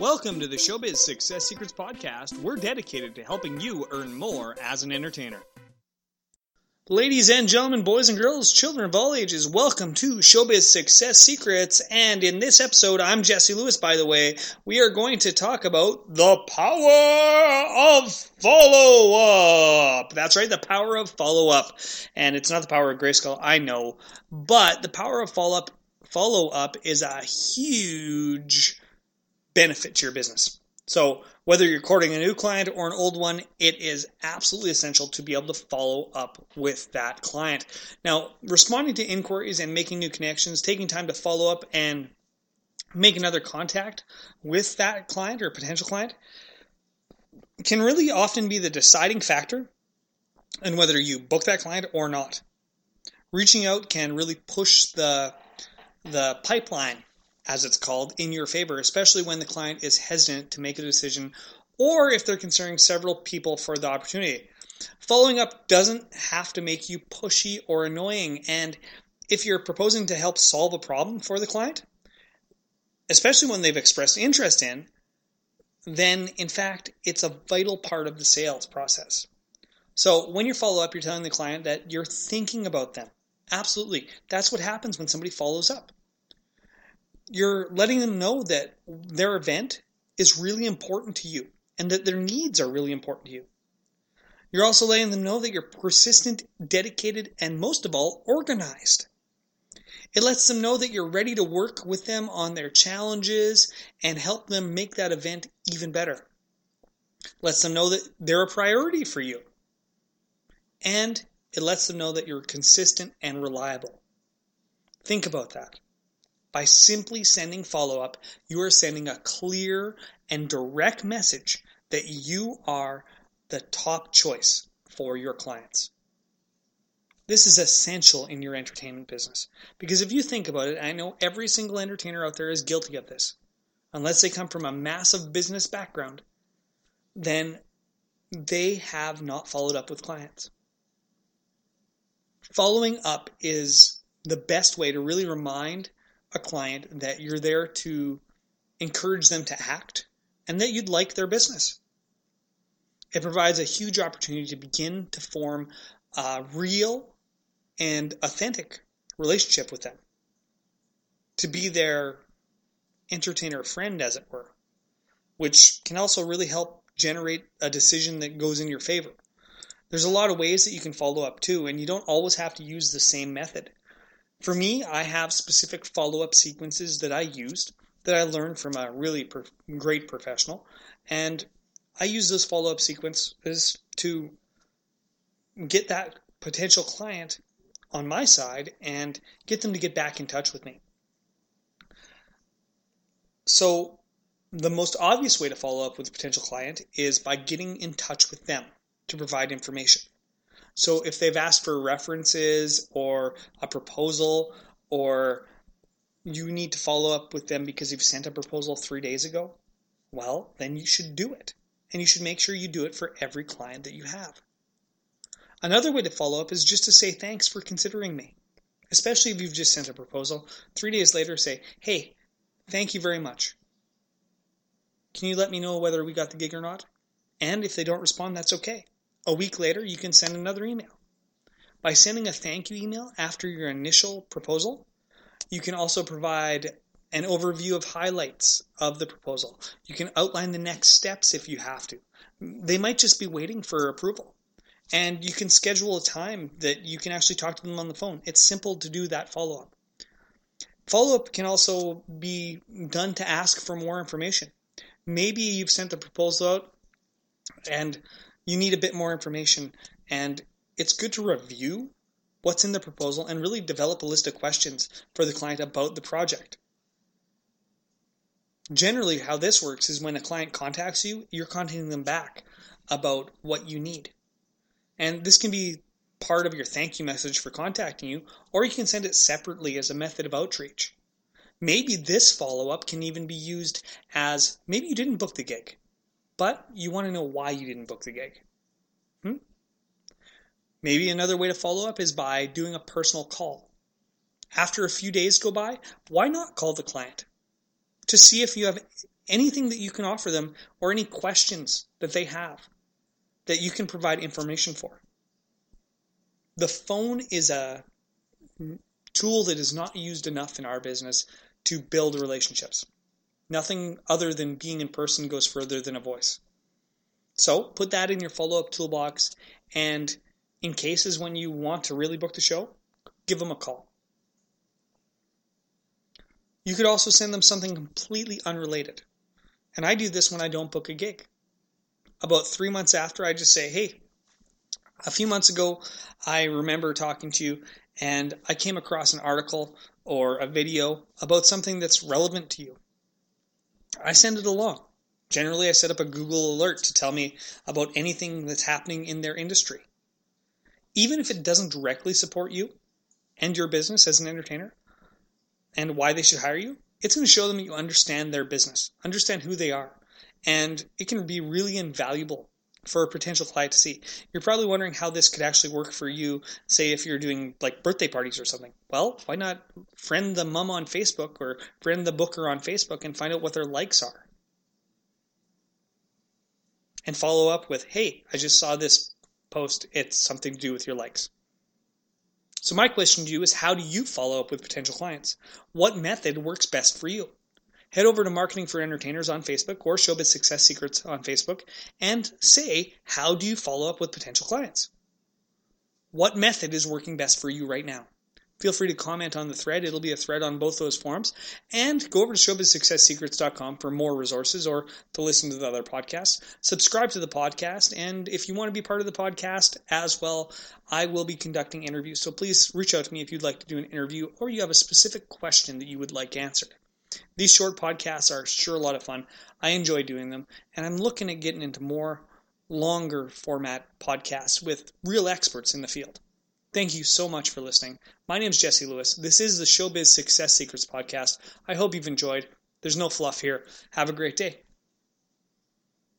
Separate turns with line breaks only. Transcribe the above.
Welcome to the Showbiz Success Secrets Podcast. We're dedicated to helping you earn more as an entertainer. Ladies and gentlemen, boys and girls, children of all ages, welcome to Showbiz Success Secrets. And in this episode, I'm Jesse Lewis, by the way, we are going to talk about the power of follow up. That's right, the power of follow up. And it's not the power of Grayskull, I know, but the power of follow up follow up is a huge benefit to your business. So, whether you're courting a new client or an old one, it is absolutely essential to be able to follow up with that client. Now, responding to inquiries and making new connections, taking time to follow up and make another contact with that client or potential client can really often be the deciding factor in whether you book that client or not. Reaching out can really push the the pipeline as it's called, in your favor, especially when the client is hesitant to make a decision or if they're considering several people for the opportunity. Following up doesn't have to make you pushy or annoying, and if you're proposing to help solve a problem for the client, especially when they've expressed interest in, then in fact, it's a vital part of the sales process. So when you follow up, you're telling the client that you're thinking about them. Absolutely. That's what happens when somebody follows up you're letting them know that their event is really important to you and that their needs are really important to you. You're also letting them know that you're persistent, dedicated, and most of all, organized. It lets them know that you're ready to work with them on their challenges and help them make that event even better. It Lets them know that they're a priority for you. And it lets them know that you're consistent and reliable. Think about that. By simply sending follow up, you are sending a clear and direct message that you are the top choice for your clients. This is essential in your entertainment business. Because if you think about it, I know every single entertainer out there is guilty of this. Unless they come from a massive business background, then they have not followed up with clients. Following up is the best way to really remind a client that you're there to encourage them to act and that you'd like their business. It provides a huge opportunity to begin to form a real and authentic relationship with them. To be their entertainer friend, as it were, which can also really help generate a decision that goes in your favor. There's a lot of ways that you can follow up too, and you don't always have to use the same method. For me, I have specific follow up sequences that I used that I learned from a really per- great professional, and I use those follow up sequences to get that potential client on my side and get them to get back in touch with me. So, the most obvious way to follow up with a potential client is by getting in touch with them to provide information. So if they've asked for references or a proposal or you need to follow up with them because you've sent a proposal three days ago, well, then you should do it. And you should make sure you do it for every client that you have. Another way to follow up is just to say thanks for considering me. Especially if you've just sent a proposal. Three days later, say, hey, thank you very much. Can you let me know whether we got the gig or not? And if they don't respond, that's okay. A week later, you can send another email. By sending a thank you email after your initial proposal, you can also provide an overview of highlights of the proposal. You can outline the next steps if you have to. They might just be waiting for approval. And you can schedule a time that you can actually talk to them on the phone. It's simple to do that follow up. Follow up can also be done to ask for more information. Maybe you've sent the proposal out and you need a bit more information. And it's good to review what's in the proposal and really develop a list of questions for the client about the project. Generally, how this works is when a client contacts you, you're contacting them back about what you need. And this can be part of your thank you message for contacting you, or you can send it separately as a method of outreach. Maybe this follow up can even be used as maybe you didn't book the gig but you want to know why you didn't book the gig. Hmm? Maybe another way to follow up is by doing a personal call. After a few days go by, why not call the client to see if you have anything that you can offer them or any questions that they have that you can provide information for. The phone is a tool that is not used enough in our business to build relationships. Nothing other than being in person goes further than a voice. So put that in your follow up toolbox. And in cases when you want to really book the show, give them a call. You could also send them something completely unrelated. And I do this when I don't book a gig. About three months after, I just say, hey, a few months ago, I remember talking to you and I came across an article or a video about something that's relevant to you. I send it along. Generally, I set up a Google alert to tell me about anything that's happening in their industry. Even if it doesn't directly support you and your business as an entertainer and why they should hire you, it's going to show them that you understand their business, understand who they are, and it can be really invaluable for a potential client to see. You're probably wondering how this could actually work for you, say if you're doing like birthday parties or something. Well, why not friend the mom on Facebook or friend the booker on Facebook and find out what their likes are? And follow up with, hey, I just saw this post. It's something to do with your likes. So my question to you is how do you follow up with potential clients? What method works best for you? Head over to Marketing for Entertainers on Facebook or Showbiz Success Secrets on Facebook and say, how do you follow up with potential clients? What method is working best for you right now? Feel free to comment on the thread. It'll be a thread on both those forums. And go over to showbizsuccesssecrets.com for more resources or to listen to the other podcasts. Subscribe to the podcast. And if you want to be part of the podcast as well, I will be conducting interviews. So please reach out to me if you'd like to do an interview or you have a specific question that you would like answered. These short podcasts are sure a lot of fun. I enjoy doing them, and I'm looking at getting into more longer format podcasts with real experts in the field. Thank you so much for listening. My name is Jesse Lewis. This is the Showbiz Success Secrets podcast. I hope you've enjoyed. There's no fluff here. Have a great day.